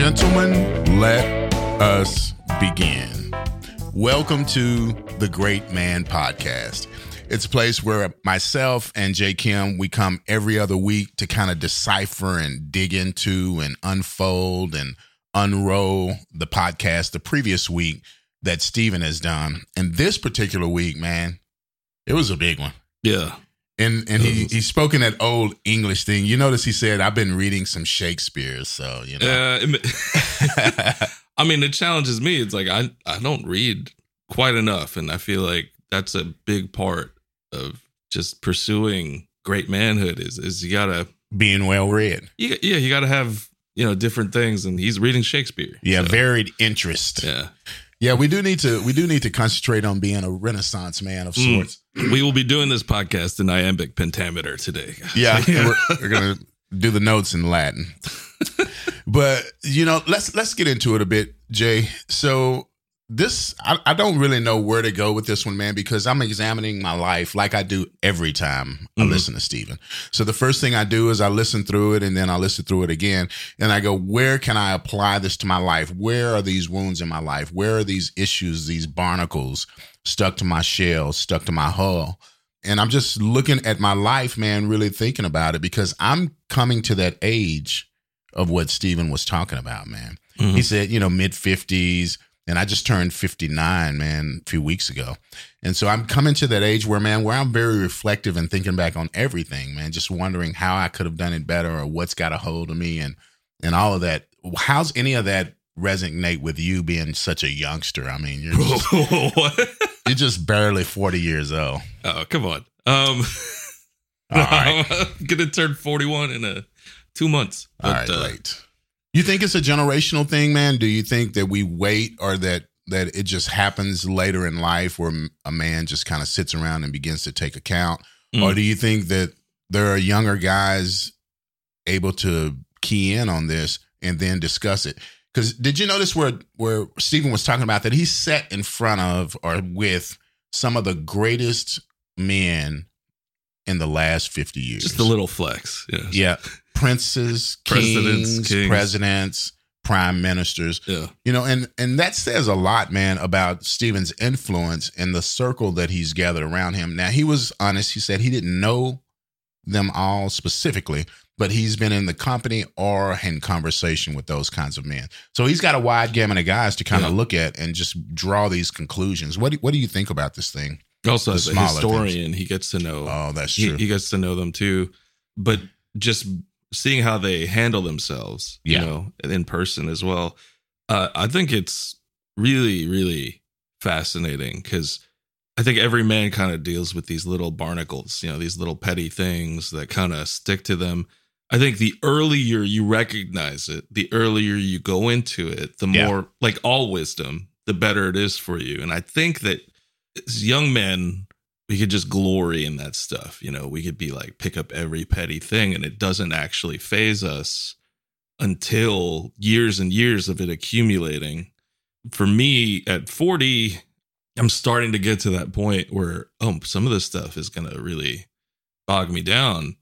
Gentlemen, let us begin. Welcome to the Great Man Podcast. It's a place where myself and Jay Kim, we come every other week to kind of decipher and dig into and unfold and unroll the podcast the previous week that Stephen has done. And this particular week, man, it was a big one. Yeah. And and he he spoke in that old English thing. You notice he said, "I've been reading some Shakespeare," so you know. Uh, I mean, it challenges me. It's like I I don't read quite enough, and I feel like that's a big part of just pursuing great manhood. Is is you gotta Being well read, you, yeah you gotta have you know different things, and he's reading Shakespeare. yeah, So, varied interest. yeah. Yeah, we do need to we do need to concentrate on being a renaissance man of Mm. We will be doing this podcast in iambic pentameter today. Yeah, we're, we're gonna do the notes in Latin. but you know, let's let's get into it a bit, Jay. So this I, I don't really know where to go with this one, man, because I'm examining my life like I do every time I Mhm. listen to Stephen. So the first thing I do is I listen through it and then I listen through it again and I go, where can I apply this to my life? Where are these wounds in my life? Where are these issues, these barnacles stuck to my shell, stuck to my hull? And I'm just looking at my life, man, really thinking about it because I'm coming to that age of what Stephen was talking about, man. Mhm. He said, you know, mid 50s, and I just turned 59, man, a few weeks ago. And so I'm coming to that age where, man, where I'm very reflective and thinking back on everything, man, just wondering how I could have done it better or what's got a hold of me and and all of that. How's any of that resonate with you being such a youngster? I mean, you're just? you're just barely 40 years old. Oh come on. Um, All right. I'm gonna turn 41 in a two months. All But, right, uh, great. You think it's a generational thing, man? Do you think that we wait or that that it just happens later in life where a man just kind of sits around and begins to take account? Mm. Or do you think that there are younger guys able to key in on this and then discuss it? Because did you notice where where Stephen was talking about that he sat in front of or with some of the greatest men in the last 50 years? Just a little flex. Yeah. Yeah. Princes, Presidents, kings, kings. presidents, prime ministers. Yeah. You know, and and that says a lot, man, about Stephen's influence and the circle that he's gathered around him. Now, he was honest. He said he didn't know them all specifically, but he's been in the company or in conversation with those kinds of men. So he's got a wide gamut of guys to kind of look at and just draw these conclusions. What do, what do you think about this thing? Also, The as a historian, he gets to know. Oh, that's he, true. he gets to know them too. But just seeing how they handle themselves, Yeah. you know, in person as well. Uh, I think it's really, really fascinating because I think every man kind of deals with these little barnacles, you know, these little petty things that kind of stick to them. I think the earlier you recognize it, the earlier you go into it, the Yeah. more like all wisdom, the better it is for you. And I think that as young men, we could just glory in that stuff. You know, we could be like pick up every petty thing and it doesn't actually faze us until years and years of it accumulating. For me at 40, I'm starting to get to that point where oh, some of this stuff is going to really bog me down.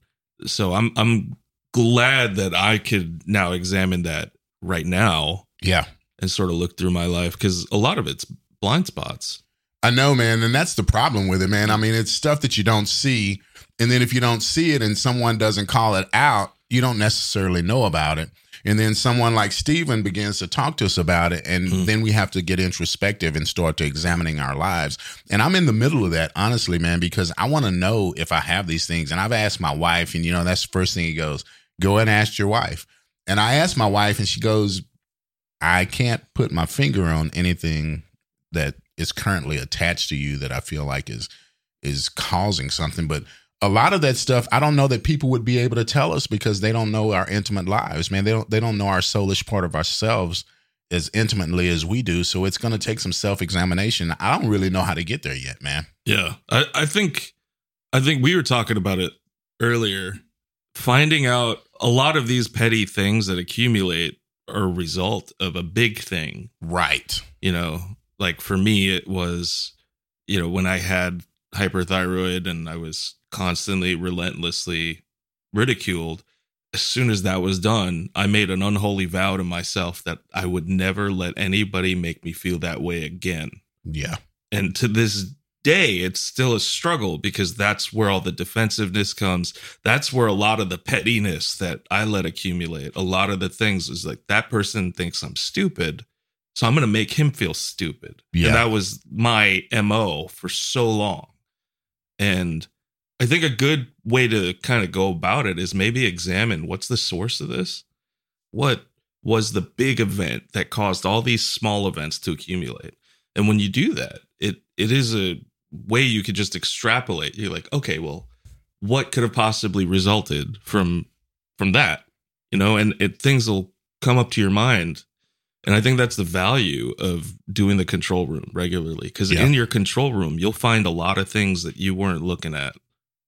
So I'm I'm glad that I could now examine that right now yeah. and sort of look through my life cuz a lot of it's blind spots. I know, man, and that's the problem with it, man. I mean, it's stuff that you don't see, and then if you don't see it and someone doesn't call it out, you don't necessarily know about it. And then someone like Stephen begins to talk to us about it, and Mhm. then we have to get introspective and start to examining our lives. And I'm in the middle of that, honestly, man, because I want to know if I have these things. And I've asked my wife, and you know, that's the first thing he goes, go and ask your wife. And I asked my wife, and she goes, I can't put my finger on anything that is currently attached to you that I feel like is is causing something. But a lot of that stuff, I don't know that people would be able to tell us because they don't know our intimate lives, man. They don't they don't know our soulish part of ourselves as intimately as we do. So it's going to take some self examination. I don't really know how to get there yet, man. Yeah, I, I think I think we were talking about it earlier. Finding out a lot of these petty things that accumulate are a result of a big thing. Right. You know, like for me, it was, you know, when I had hyperthyroid and I was constantly, relentlessly ridiculed. As soon as that was done, I made an unholy vow to myself that I would never let anybody make me feel that way again. Yeah. And to this day, it's still a struggle because that's where all the defensiveness comes. That's where a lot of the pettiness that I let accumulate, a lot of the things is like that person thinks I'm stupid. So I'm going to make him feel stupid. Yeah. And that was my MO for so long. And I think a good way to kind of go about it is maybe examine what's the source of this? What was the big event that caused all these small events to accumulate? And when you do that, it it is a way you could just extrapolate. You're like, okay, well, what could have possibly resulted from from that? You know, and it things will come up to your mind. And I think that's the value of doing the control room regularly. Because Yeah. in your control room, you'll find a lot of things that you weren't looking at,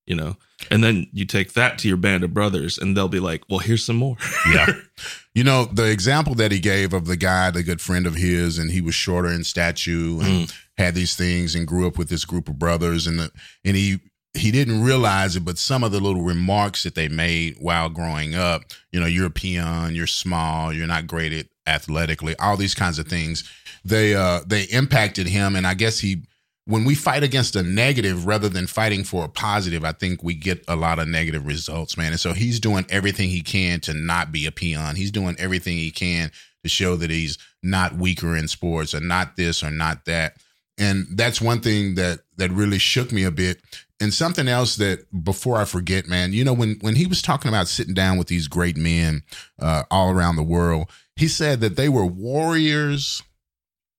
you know. And then you take that to your band of brothers and they'll be like, Well, here's some more. Yeah. You know, the example that he gave of the guy, the good friend of his, and he was shorter in stature and had these things and grew up with this group of brothers and the, and he he didn't realize it, but some of the little remarks that they made while growing up, you know, you're a peon, you're small, you're not great at athletically, all these kinds of things, they uh they impacted him and I guess he when we fight against a negative rather than fighting for a positive, I think we get a lot of negative results, man. And so he's doing everything he can to not be a peon. He's doing everything he can to show that he's not weaker in sports or not this or not that. And that's one thing that that really shook me a bit. And something else that before I forget, man, you know, when when he was talking about sitting down with these great men uh, all around the world, he said that they were warriors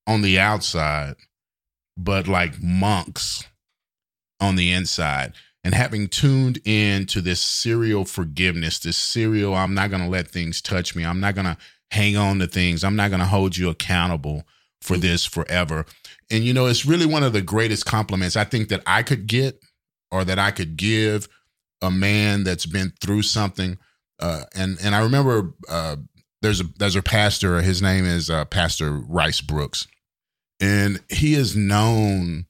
on the outside, but like monks on the inside. And having tuned in to this serial forgiveness, this serial, I'm not going to let things touch me. I'm not going to hang on to things. I'm not going to hold you accountable for this forever. And, you know, it's really one of the greatest compliments I think that I could get or that I could give a man that's been through something. Uh, and and I remember uh, there's a there's a pastor. His name is uh, Pastor Rice Broocks, and he is known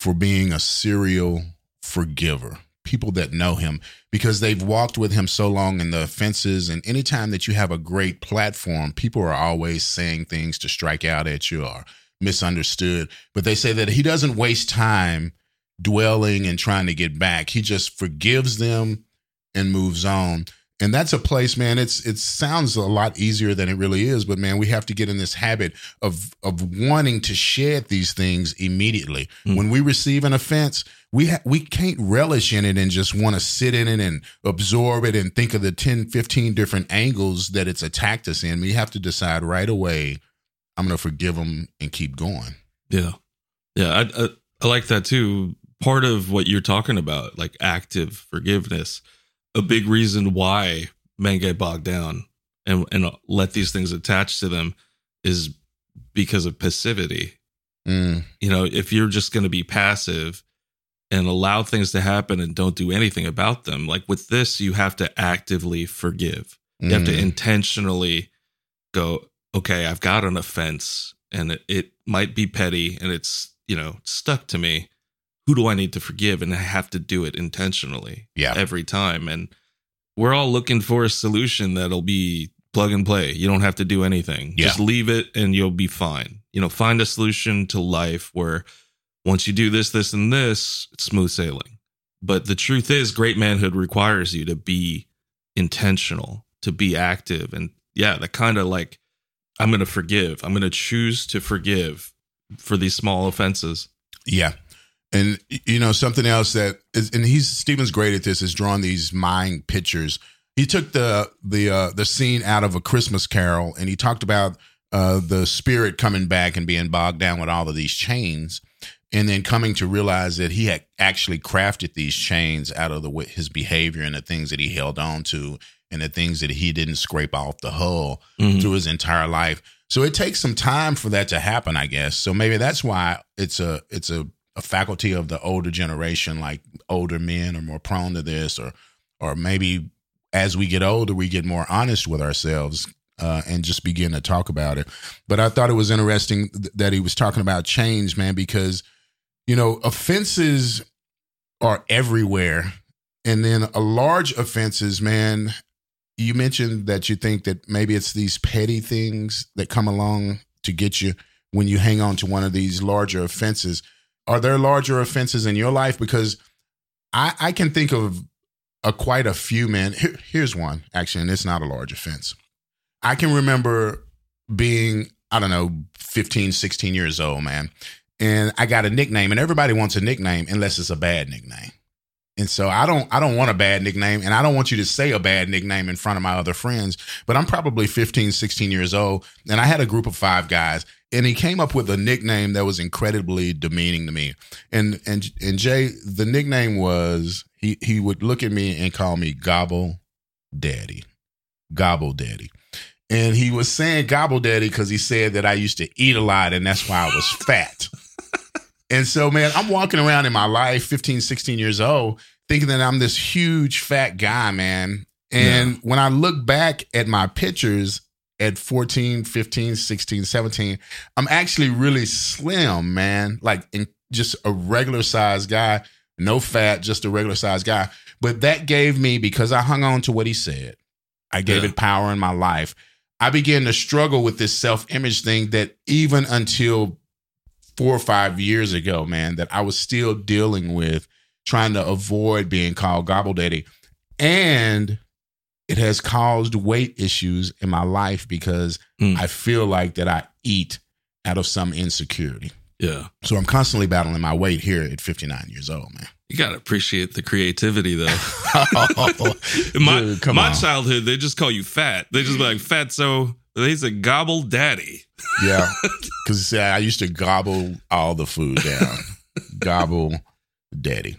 for being a serial forgiver. People that know him because they've walked with him so long in the offenses. And anytime that you have a great platform, people are always saying things to strike out at you or misunderstood. But they say that he doesn't waste time dwelling and trying to get back. He just forgives them and moves on. And that's a place, man. It's it sounds a lot easier than it really is, but man, we have to get in this habit of of wanting to shed these things immediately. Mm. When we receive an offense, we ha- we can't relish in it and just want to sit in it and absorb it and think of the 10, 15 different angles that it's attacked us in. We have to decide right away, I'm going to forgive them and keep going. Yeah. Yeah. I, I, I like that too. Part of what you're talking about, like active forgiveness, a big reason why men get bogged down and, and let these things attach to them is because of passivity. Mm, You know, if you're just going to be passive and allow things to happen and don't do anything about them, like with this, you have to actively forgive. You have to mm, intentionally go, okay, I've got an offense and it, it might be petty and it's, you know, stuck to me. Who do I need to forgive? And I have to do it intentionally yeah. every time. And we're all looking for a solution that'll be plug and play. You don't have to do anything. Yeah. Just leave it and you'll be fine. You know, find a solution to life where once you do this, this, and this, it's smooth sailing. But the truth is, great manhood requires you to be intentional, to be active. And yeah, that kind of like, I'm going to forgive. I'm going to choose to forgive for these small offenses. Yeah. And you know something else that is, and he's Stephen's great at this is drawing these mind pictures. He took the the uh, the scene out of a Christmas Carol, and he talked about uh, the spirit coming back and being bogged down with all of these chains, and then coming to realize that he had actually crafted these chains out of the his behavior and the things that he held on to, and the things that he didn't scrape off the hull Mhm. through his entire life. So it takes some time for that to happen, I guess. So maybe that's why it's a it's a, a faculty of the older generation, like older men are more prone to this, or or maybe as we get older, we get more honest with ourselves uh, and just begin to talk about it. But I thought it was interesting th- that he was talking about change, man, because you know offenses are everywhere, and then a large offenses, man, you mentioned that you think that maybe it's these petty things that come along to get you when you hang on to one of these larger offenses. Are there larger offenses in your life? Because I, I can think of a, quite a few men. Here, here's one, actually, and it's not a large offense. I can remember being, I don't know, 15, 16 years old, man. And I got a nickname, and everybody wants a nickname unless it's a bad nickname. And so I don't I don't want a bad nickname and I don't want you to say a bad nickname in front of my other friends, but I'm probably 15, 16 years old and I had a group of 5 guys and he came up with a nickname that was incredibly demeaning to me. And and and Jay, the nickname was he he would look at me and call me Gobble Daddy. Gobble Daddy. And he was saying Gobble Daddy because he said that I used to eat a lot and that's why I was fat. And so, man, I'm walking around in my life, 15, 16 years old, thinking that I'm this huge fat guy, man. And yeah. when I look back at my pictures at 14, 15, 16, 17, I'm actually really slim, man. Like in just a regular size guy, no fat, just a regular size guy. But that gave me, because I hung on to what he said, I gave yeah. it power in my life. I began to struggle with this self image thing that even until four or five years ago, man, that I was still dealing with trying to avoid being called gobble daddy. And it has caused weight issues in my life because mm. I feel like that I eat out of some insecurity. Yeah. So I'm constantly battling my weight here at 59 years old, man. You got to appreciate the creativity, though. oh, my dude, my childhood, they just call you fat. They just be like, fat, so a gobble daddy. Yeah, because I used to gobble all the food down. gobble daddy.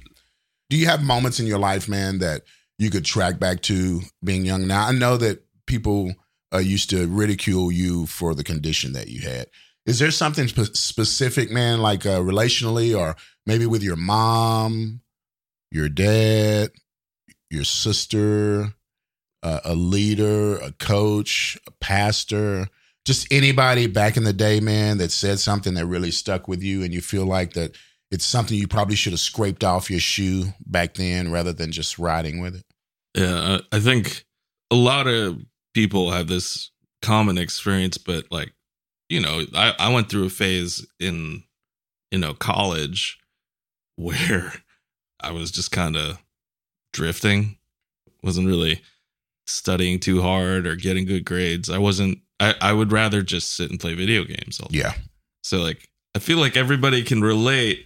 Do you have moments in your life, man, that you could track back to being young? Now I know that people uh, used to ridicule you for the condition that you had. Is there something spe- specific, man, like uh, relationally, or maybe with your mom, your dad, your sister, uh, a leader, a coach, a pastor? just anybody back in the day, man, that said something that really stuck with you and you feel like that it's something you probably should have scraped off your shoe back then rather than just riding with it? Yeah, I think a lot of people have this common experience, but like, you know, I, I went through a phase in, you know, college where I was just kind of drifting, wasn't really studying too hard or getting good grades. I wasn't I, I would rather just sit and play video games all. Yeah. So like I feel like everybody can relate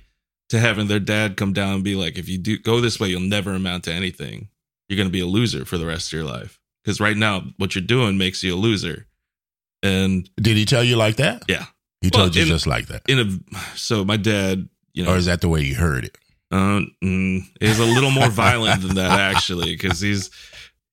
to having their dad come down and be like, if you do go this way, you'll never amount to anything. You're gonna be a loser for the rest of your life. Because right now, what you're doing makes you a loser. And did he tell you like that? Yeah. He told well, you in, just like that. In a so my dad, you know, or is that the way you heard it? Uh, mm, is a little more violent than that actually, because he's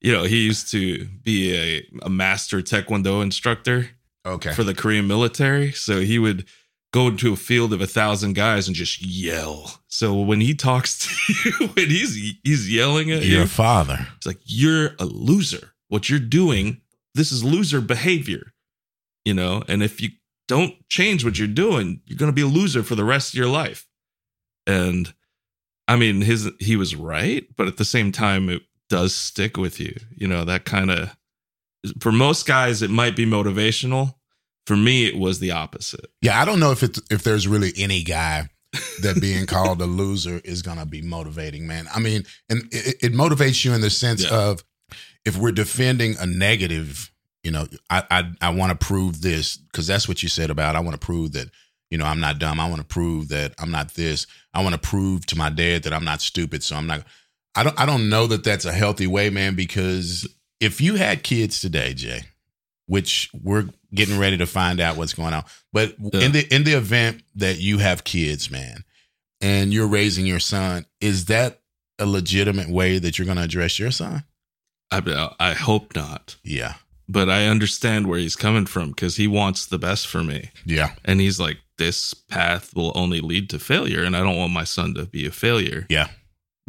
you know, he used to be a, a master taekwondo instructor. Okay. For the Korean military. So he would go into a field of a thousand guys and just yell. So when he talks to you, when he's he's yelling at you. your you, father, it's like you're a loser. What you're doing, this is loser behavior. You know, and if you don't change what you're doing, you're going to be a loser for the rest of your life. And I mean, his he was right, but at the same time, it does stick with you. You know, that kind of for most guys it might be motivational. For me it was the opposite. Yeah, I don't know if it's if there's really any guy that being called a loser is going to be motivating, man. I mean, and it, it motivates you in the sense yeah. of if we're defending a negative, you know, I I, I want to prove this because that's what you said about I want to prove that you know I'm not dumb. I want to prove that I'm not this. I want to prove to my dad that I'm not stupid. So I'm not. I don't I don't know that that's a healthy way, man, because if you had kids today, Jay, which we're getting ready to find out what's going on, but yeah. in the in the event that you have kids, man, and you're raising your son, is that a legitimate way that you're going to address your son? I I hope not. Yeah. but I understand where he's coming from because he wants the best for me. Yeah. And he's like, this path will only lead to failure. And I don't want my son to be a failure. Yeah.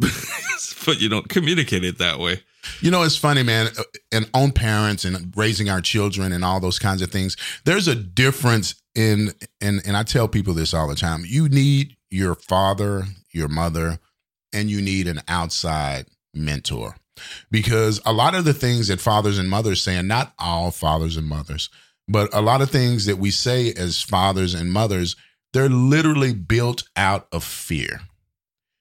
but you don't communicate it that way. You know, it's funny, man, and own parents and raising our children and all those kinds of things. There's a difference in, and and I tell people this all the time. You need your father, your mother, and you need an outside mentor because a lot of the things that fathers and mothers say, and not all fathers and mothers, but a lot of things that we say as fathers and mothers, they're literally built out of fear.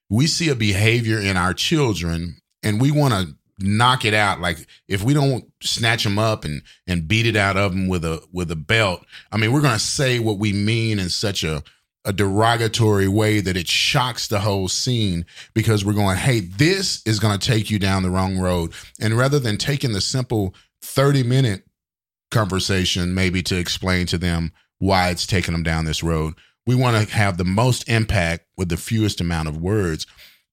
We see a behavior in our children and we want to knock it out. Like if we don't snatch them up and and beat it out of them with a with a belt i mean we're going to say what we mean in such a a derogatory way that it shocks the whole scene because we're going hey this is going to take you down the wrong road. And rather than taking the simple 30 minute conversation maybe to explain to them why it's taking them down this road we want to have the most impact with the fewest amount of words.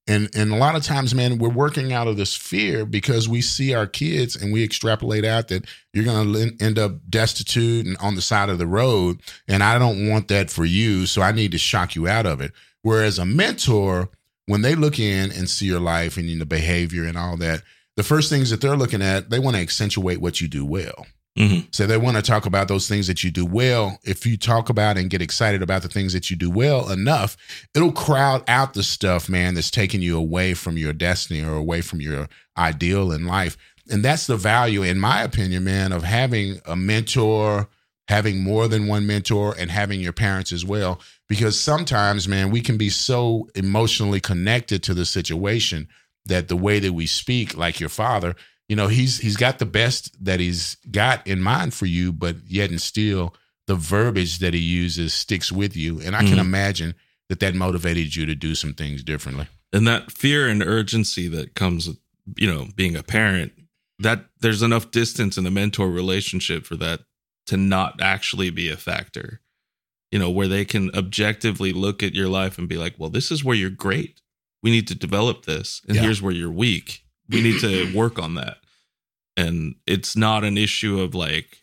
And and a lot of times man we're working out of this fear because we see our kids and we extrapolate out that you're going to end up destitute and on the side of the road and i don't want that for you so i need to shock you out of it. Whereas a mentor when they look in and see your life and the behavior and all that the first things that they're looking at they want to accentuate what you do well Mm-hmm. so they want to talk about those things that you do well. If you talk about and get excited about the things that you do well enough, it'll crowd out the stuff, man, that's taking you away from your destiny or away from your ideal in life. And that's the value, in my opinion, man, of having a mentor, having more than one mentor, and having your parents as well. Because sometimes, man, we can be so emotionally connected to the situation that the way that we speak, like your father, you know he's he's got the best that he's got in mind for you but yet and still the verbiage that he uses sticks with you and i can Mhm. imagine that that motivated you to do some things differently And that fear and urgency that comes, with, you know, being a parent, that there's enough distance in the mentor relationship for that to not actually be a factor. You know, where they can objectively look at your life and be like, well, this is where you're great. We need to develop this. And Yeah. here's where you're weak. We need to work on that. And it's not an issue of like,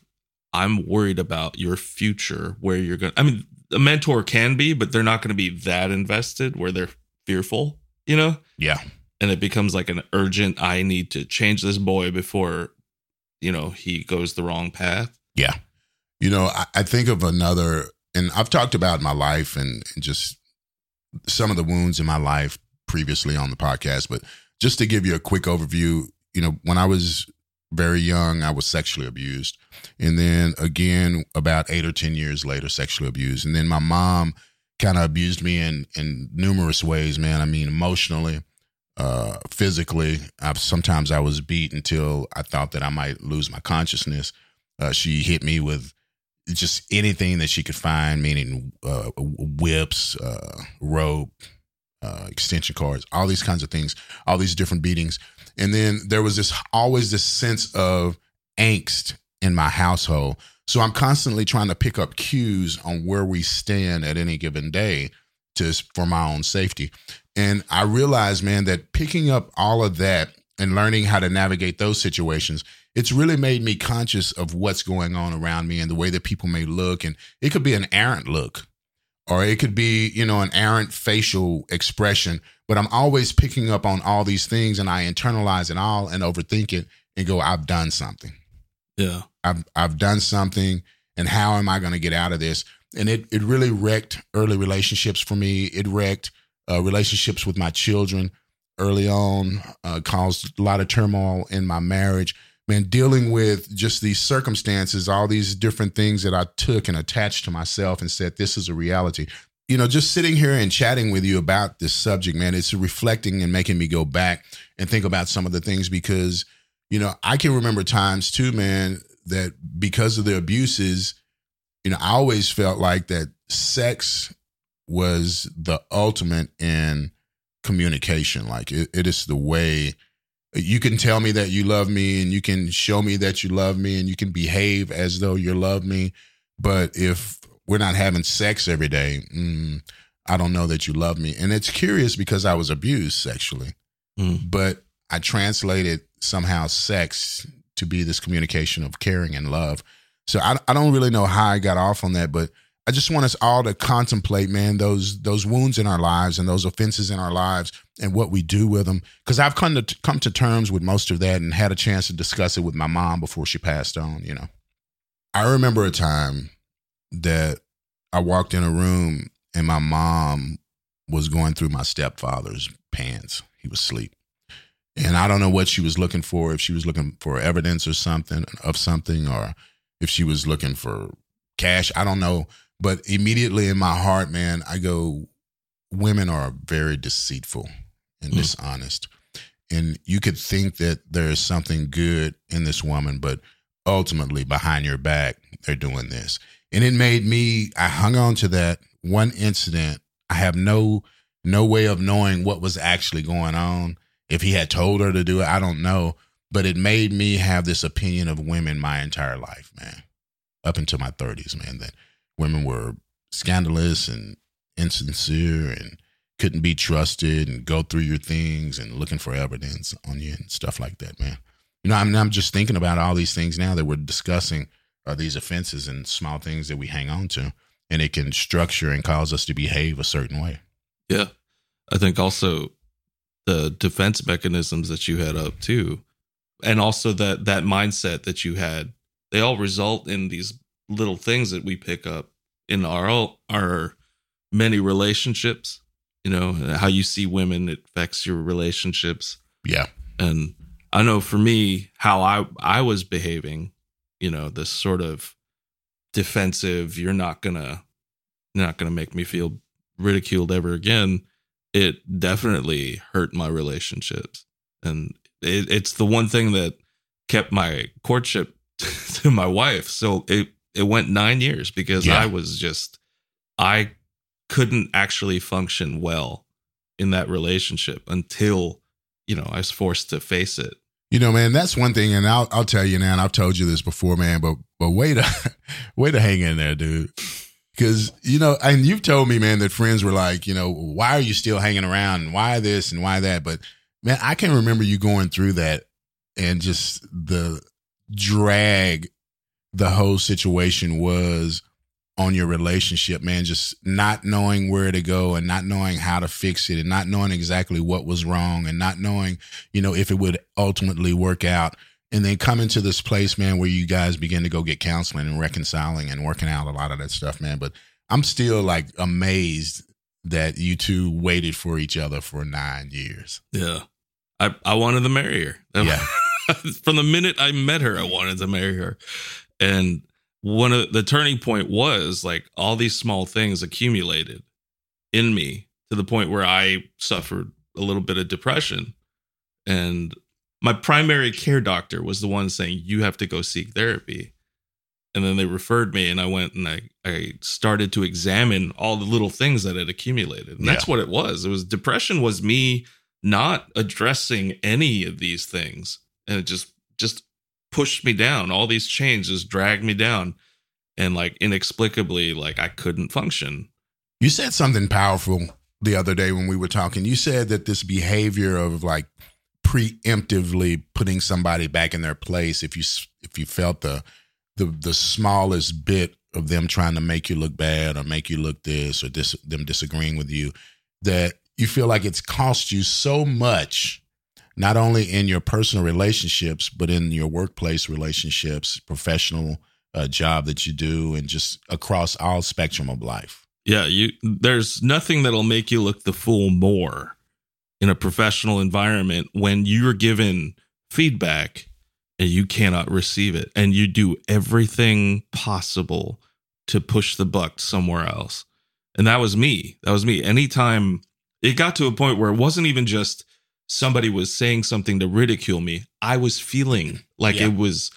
I'm worried about your future, where you're going I mean, a mentor can be, but they're not going to be that invested where they're fearful, you know? yeah And it becomes like an urgent, I need to change this boy before, you know, he goes the wrong path. yeah you know i, I think of another and i've talked about my life and, and just some of the wounds in my life previously on the podcast but just to give you a quick overview you know when i was very young i was sexually abused. And then again about eight or ten years later sexually abused. And then my mom kind of abused me in in numerous ways man. I mean emotionally uh physically. I sometimes i was beat until i thought that i might lose my consciousness. Uh she hit me with just anything that she could find meaning uh whips uh rope uh extension cords all these kinds of things all these different beatings and then there was this always this sense of angst in my household. So I'm constantly trying to pick up cues on where we stand at any given day to for my own safety. And I realized, man, that picking up all of that and learning how to navigate those situations, it's really made me conscious of what's going on around me and the way that people may look. And it could be an errant look, or it could be, you know, an errant facial expression. But I'm always picking up on all these things and I internalize it all and overthink it and go, I've done something. Yeah. I've I've done something and how am I going to get out of this? And it it really wrecked early relationships for me. It wrecked uh, relationships with my children early on, uh, caused a lot of turmoil in my marriage. Man, dealing with just these circumstances, all these different things that I took and attached to myself and said, this is a reality. You know, just sitting here and chatting with you about this subject, man, it's reflecting and making me go back and think about some of the things because you know, I can remember times too, man, that because of the abuses, you know, I always felt like that sex was the ultimate in communication. Like it, it is the way you can tell me that you love me and you can show me that you love me and you can behave as though you love me. But if we're not having sex every day, mm, I don't know that you love me. And it's curious because I was abused sexually, Mm. but I translated somehow sex to be this communication of caring and love. So I, I don't really know how I got off on that, but I just want us all to contemplate, man, those those wounds in our lives and those offenses in our lives and what we do with them. Because I've come to come to terms with most of that and had a chance to discuss it with my mom before she passed on. You know, I remember a time that I walked in a room and my mom was going through my stepfather's pants. He was asleep. And I don't know what she was looking for, if she was looking for evidence or something of something, or if she was looking for cash. I don't know. But immediately in my heart, man, I go, women are very deceitful and mm. dishonest. And you could think that there is something good in this woman, but ultimately behind your back, they're doing this. And it made me, I hung on to that one incident. I have no no way of knowing what was actually going on. If he had told her to do it, I don't know. But it made me have this opinion of women my entire life, man. Up until my 30s, man, that women were scandalous and insincere and couldn't be trusted and go through your things and looking for evidence on you and stuff like that, man. You know, I'm, I'm just thinking about all these things now that we're discussing are these offenses and small things that we hang on to, and it can structure and cause us to behave a certain way. Yeah. I think also the defense mechanisms that you had up too, and also that that mindset that you had, they all result in these little things that we pick up in our our many relationships. You know how you see women it affects your relationships. Yeah, and I know for me how I I was behaving. You know this sort of defensive. You're not gonna you're not gonna make me feel ridiculed ever again, it definitely hurt my relationships. And it, it's the one thing that kept my courtship to my wife. So it, it went nine years because yeah. I was just, I couldn't actually function well in that relationship until, you know, I was forced to face it. You know, man, that's one thing, and I'll I'll tell you now, and I've told you this before, man, but but way to way to hang in there, dude. Cause, you know, and you've told me, man, that friends were like, you know, why are you still hanging around and why this and why that? But man, I can remember you going through that and just the drag the whole situation was on your relationship, man, just not knowing where to go and not knowing how to fix it and not knowing exactly what was wrong and not knowing, you know, if it would ultimately work out and then coming to this place, man, where you guys begin to go get counseling and reconciling and working out a lot of that stuff, man. But I'm still like amazed that you two waited for each other for nine years. Yeah. I, I wanted to marry her. Yeah. From the minute I met her, I wanted to marry her. And one of the turning point was like all these small things accumulated in me to the point where I suffered a little bit of depression. And my primary care doctor was the one saying you have to go seek therapy and then they referred me and i went and i, I started to examine all the little things that had accumulated and yeah. that's what it was it was depression was me not addressing any of these things and it just just pushed me down. All these changes dragged me down. And like inexplicably like i couldn't function. You said something powerful the other day when we were talking. You said that this behavior of like preemptively putting somebody back in their place if you if you felt the the the smallest bit of them trying to make you look bad or make you look this or this them disagreeing with you that you feel like it's cost you so much not only in your personal relationships but in your workplace relationships professional uh, job that you do and just across all spectrum of life yeah you there's nothing that'll make you look the fool more in a professional environment when you're given feedback and you cannot receive it and you do everything possible to push the buck somewhere else. And that was me. That was me. Anytime it got to a point where it wasn't even just somebody was saying something to ridicule me, I was feeling like yeah. it was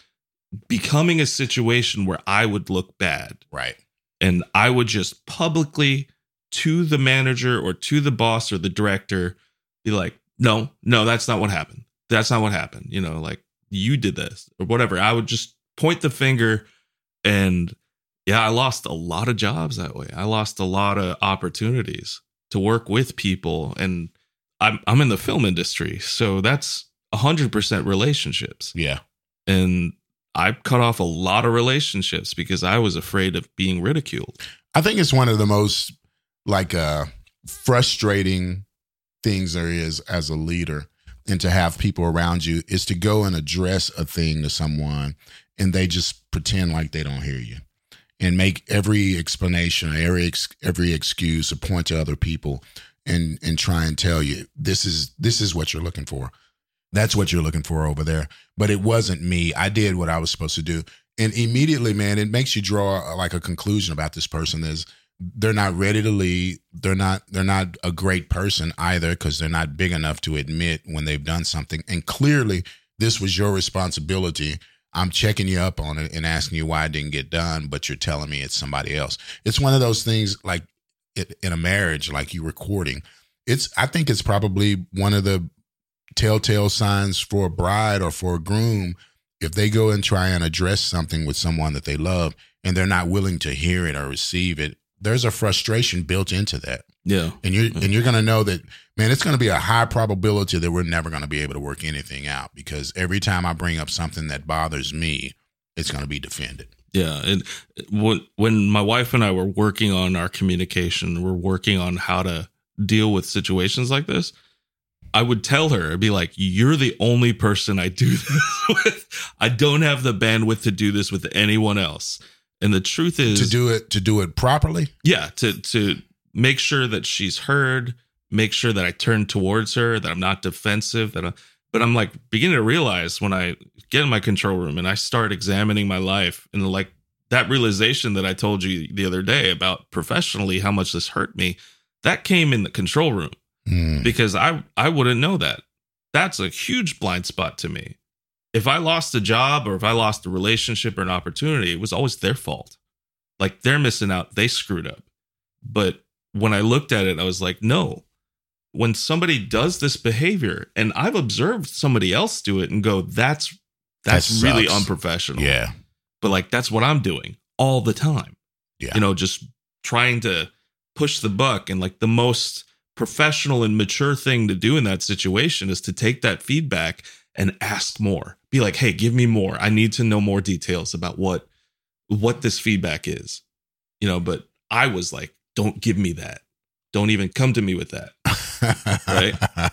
becoming a situation where I would look bad. Right. And I would just publicly to the manager or to the boss or the director be like, no, no, that's not what happened. That's not what happened. You know, like you did this or whatever. I would just point the finger and yeah, I lost a lot of jobs that way. I lost a lot of opportunities to work with people and I'm I'm in the film industry, so that's 100% relationships. Yeah. And I cut off a lot of relationships because I was afraid of being ridiculed. I think it's one of the most like uh frustrating things there is as a leader and to have people around you is to go and address a thing to someone and they just pretend like they don't hear you and make every explanation every ex- every excuse a point to other people and and try and tell you this is this is what you're looking for. That's what you're looking for over there. But it wasn't me. I did what i was supposed to do. And immediately man it makes you draw uh, like a conclusion about this person is they're not ready to lead they're not they're not a great person either because they're not big enough to admit when they've done something. And clearly this was your responsibility. I'm checking you up on it and asking you why it didn't get done but you're telling me it's somebody else. It's one of those things like it, in a marriage like you recording it's i think it's probably one of the telltale signs for a bride or for a groom if they go and try and address something with someone that they love and they're not willing to hear it or receive it there's a frustration built into that. Yeah. and you're mm-hmm. and you're going to know that man it's going to be a high probability that we're never going to be able to work anything out because every time i bring up something that bothers me it's going to be defended Yeah, and uh, when when my wife and I were working on our communication, we're working on how to deal with situations like this. I would tell her, I'd be like, "You're the only person I do this with. I don't have the bandwidth to do this with anyone else." And the truth is, to do it to do it properly yeah, to to make sure that she's heard, make sure that I turn towards her, that I'm not defensive, that I, but I'm like beginning to realize when I get in my control room and I start examining my life and like that realization that I told you the other day about professionally how much this hurt me, that came in the control room Hmm. because I I wouldn't know that. That's a huge blind spot to me. If I lost a job or if I lost a relationship or an opportunity, it was always their fault. Like they're missing out, they screwed up. But when I looked at it, I was like, no. When somebody does this behavior, and I've observed somebody else do it and go, that's that's That really unprofessional. yeah But like that's what I'm doing all the time yeah you know, just trying to push the buck. And like the most professional and mature thing to do in that situation is to take that feedback and ask more. Be like, hey, give me more. I need to know more details about what what this feedback is. You know, but I was like, don't give me that. Don't even come to me with that. Right.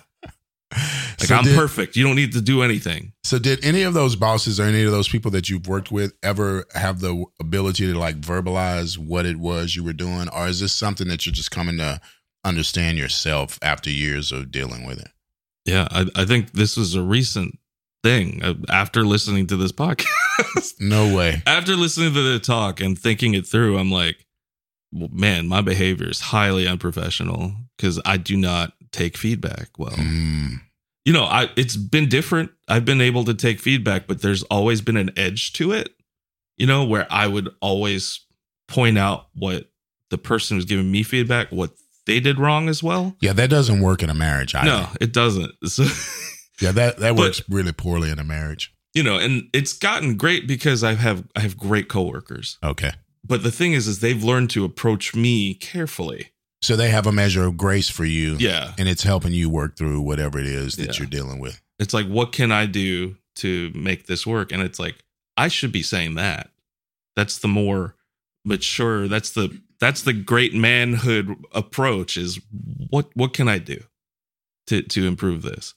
Like so I'm did, perfect. You don't need to do anything. So did any of those bosses or any of those people that you've worked with ever have the ability to like verbalize what it was you were doing or is this something that you're just coming to understand yourself after years of dealing with it? Yeah, I, I think this was a recent thing uh, after listening to this podcast. No way. after listening to the talk and thinking it through, I'm like, well, man, my behavior is highly unprofessional because I do not take feedback well. Mm, You know, I it's been different. I've been able to take feedback, but there's always been an edge to it. You know, where I would always point out what the person who's giving me feedback, what they did wrong as well. yeah, that doesn't work in a marriage. Either. No, it doesn't. So, Yeah, that that But- works really poorly in a marriage. you know, and it's gotten great because I have I have great coworkers. Okay. But the thing is, is they've learned to approach me carefully. So they have a measure of grace for you. Yeah. And it's helping you work through whatever it is that Yeah. you're dealing with. It's like, what can I do to make this work? And it's like, I should be saying that. That's the more mature, that's the that's the great manhood approach is what what can I do to to improve this?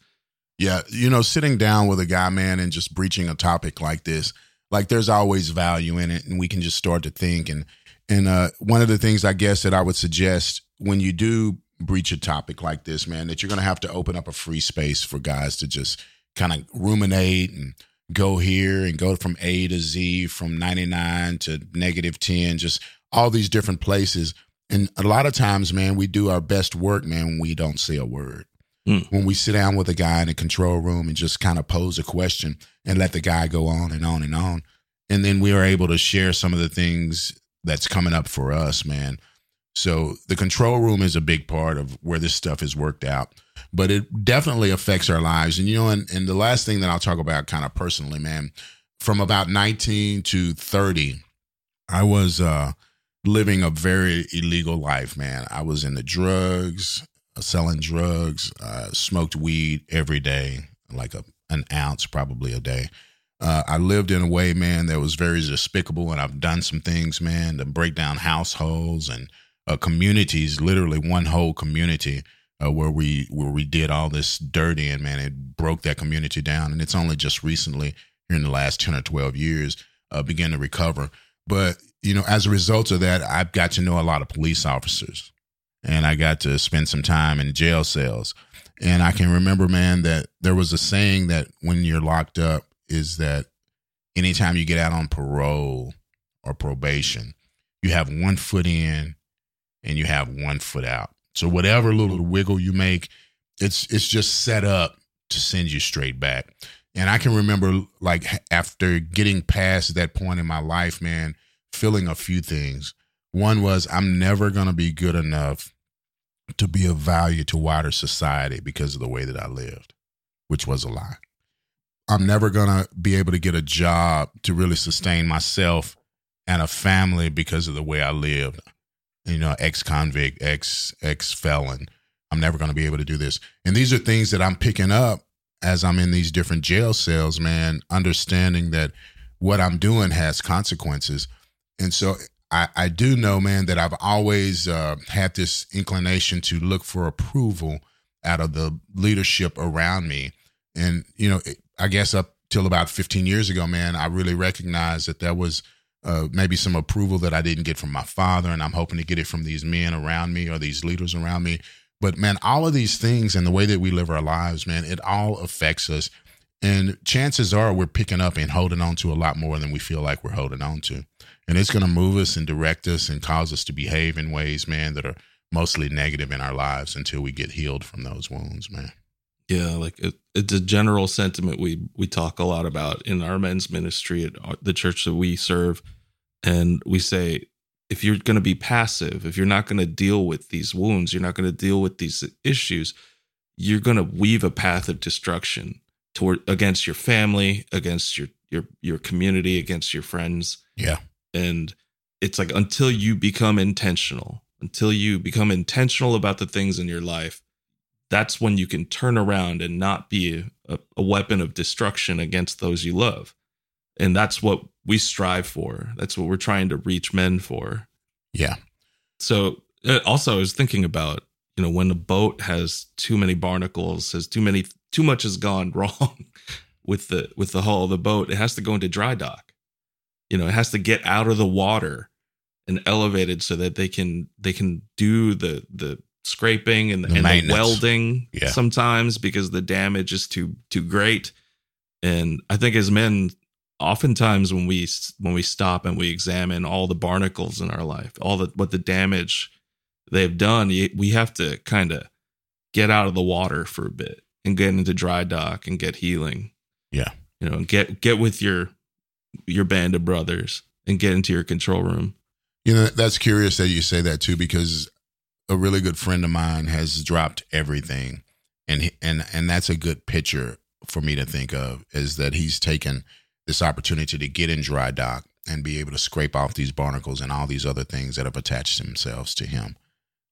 Yeah, you know, sitting down with a guy, man, and just breaching a topic like this, like there's always value in it, and we can just start to think. And and uh, one of the things I guess that I would suggest when you do breach a topic like this, man, that you're going to have to open up a free space for guys to just kind of ruminate and go here and go from A to Z, from 99 to negative 10, just all these different places. And a lot of times, man, we do our best work, man, when we don't say a word hmm. when we sit down with a guy in a control room and just kind of pose a question and let the guy go on and on and on. And then we are able to share some of the things that's coming up for us, man. So the control room is a big part of where this stuff is worked out, but it definitely affects our lives. And you know, and, and the last thing that I'll talk about kind of personally, man, from about 19 to 30, I was uh living a very illegal life, man. I was in the drugs, uh, selling drugs, uh, smoked weed every day, like a an ounce probably a day. Uh, I lived in a way, man, that was very despicable, and I've done some things, man, to break down households and uh, communities. Literally, one whole community uh, where we where we did all this dirt in, man. It broke that community down, and it's only just recently, here in the last ten or twelve years, uh, began to recover. But you know, as a result of that, I've got to know a lot of police officers, and I got to spend some time in jail cells. And I can remember, man, that there was a saying that when you're locked up is that anytime you get out on parole or probation, you have one foot in and you have one foot out. So whatever little wiggle you make, it's it's just set up to send you straight back. And I can remember like after getting past that point in my life, man, feeling a few things. One was I'm never going to be good enough to be of value to wider society because of the way that I lived, which was a lie. I'm never going to be able to get a job to really sustain myself and a family because of the way I lived. You know, ex convict, ex ex felon. I'm never going to be able to do this. And these are things that I'm picking up as I'm in these different jail cells, man, understanding that what I'm doing has consequences. And so I, I do know, man, that I've always uh, had this inclination to look for approval out of the leadership around me. And, you know, I guess up till about 15 years ago, man, I really recognized that there was uh, maybe some approval that I didn't get from my father, and I'm hoping to get it from these men around me or these leaders around me. But man, all of these things and the way that we live our lives, man, it all affects us. And chances are we're picking up and holding on to a lot more than we feel like we're holding on to. And it's going to move us and direct us and cause us to behave in ways, man, that are mostly negative in our lives until we get healed from those wounds, man. Yeah, like it, it's a general sentiment we we talk a lot about in our men's ministry at uh, the church that we serve, and we say if you're going to be passive, if you're not going to deal with these wounds, you're not going to deal with these issues, you're going to weave a path of destruction toward against your family, against your your your community, against your friends. Yeah. And it's like until you become intentional, until you become intentional about the things in your life, that's when you can turn around and not be a, a, weapon of destruction against those you love. And that's what we strive for. That's what we're trying to reach men for. Yeah. So uh, also I was thinking about, you know, when a boat has too many barnacles, has too many too much has gone wrong with the with the hull of the boat, it has to go into dry dock. You know, it has to get out of the water and elevated so that they can they can do the the scraping and, the, and the welding yeah. sometimes because the damage is too too great. And I think as men, oftentimes when we when we stop and we examine all the barnacles in our life, all the what the damage they've done, we have to kind of get out of the water for a bit and get into dry dock and get healing. Yeah, you know, get get with your your band of brothers and get into your control room. You know, that's curious that you say that too, because a really good friend of mine has dropped everything, and and and that's a good picture for me to think of is that he's taken this opportunity to get in dry dock and be able to scrape off these barnacles and all these other things that have attached themselves to him.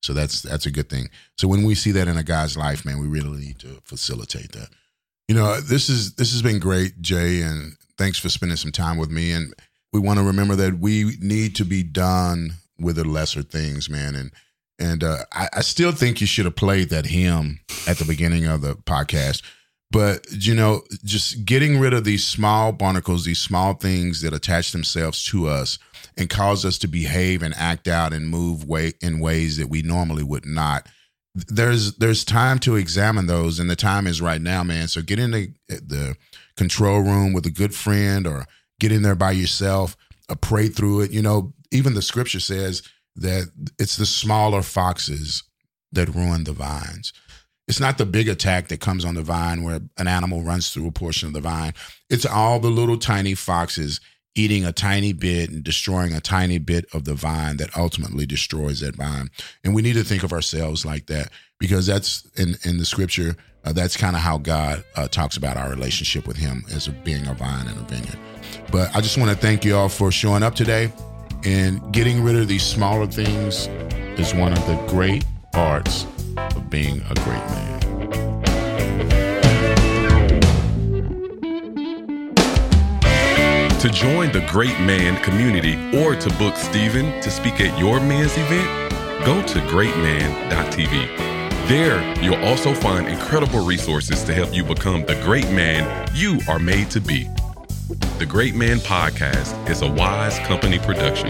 So that's that's a good thing. So when we see that in a guy's life, man, we really need to facilitate that. You know, this is this has been great, Jay, and thanks for spending some time with me. And we want to remember that we need to be done with the lesser things, man. And and uh, I, I still think you should have played that hymn at the beginning of the podcast. But you know, just getting rid of these small barnacles, these small things that attach themselves to us and cause us to behave and act out and move way in ways that we normally would not. There's there's time to examine those, and the time is right now, man. So get in the the control room with a good friend, or get in there by yourself. Uh, pray through it. You know, even the scripture says that it's the smaller foxes that ruin the vines. It's not the big attack that comes on the vine where an animal runs through a portion of the vine. It's all the little tiny foxes eating a tiny bit and destroying a tiny bit of the vine that ultimately destroys that vine. And we need to think of ourselves like that because that's in, in the scripture, uh, that's kind of how God uh, talks about our relationship with Him as being a vine and a vineyard. But I just want to thank you all for showing up today. And getting rid of these smaller things is one of the great parts of being a great man. To join the Great Man community or to book Stephen to speak at your men's event, go to greatman.tv. There, you'll also find incredible resources to help you become the great man you are made to be. The Great Man Podcast is a wise company production.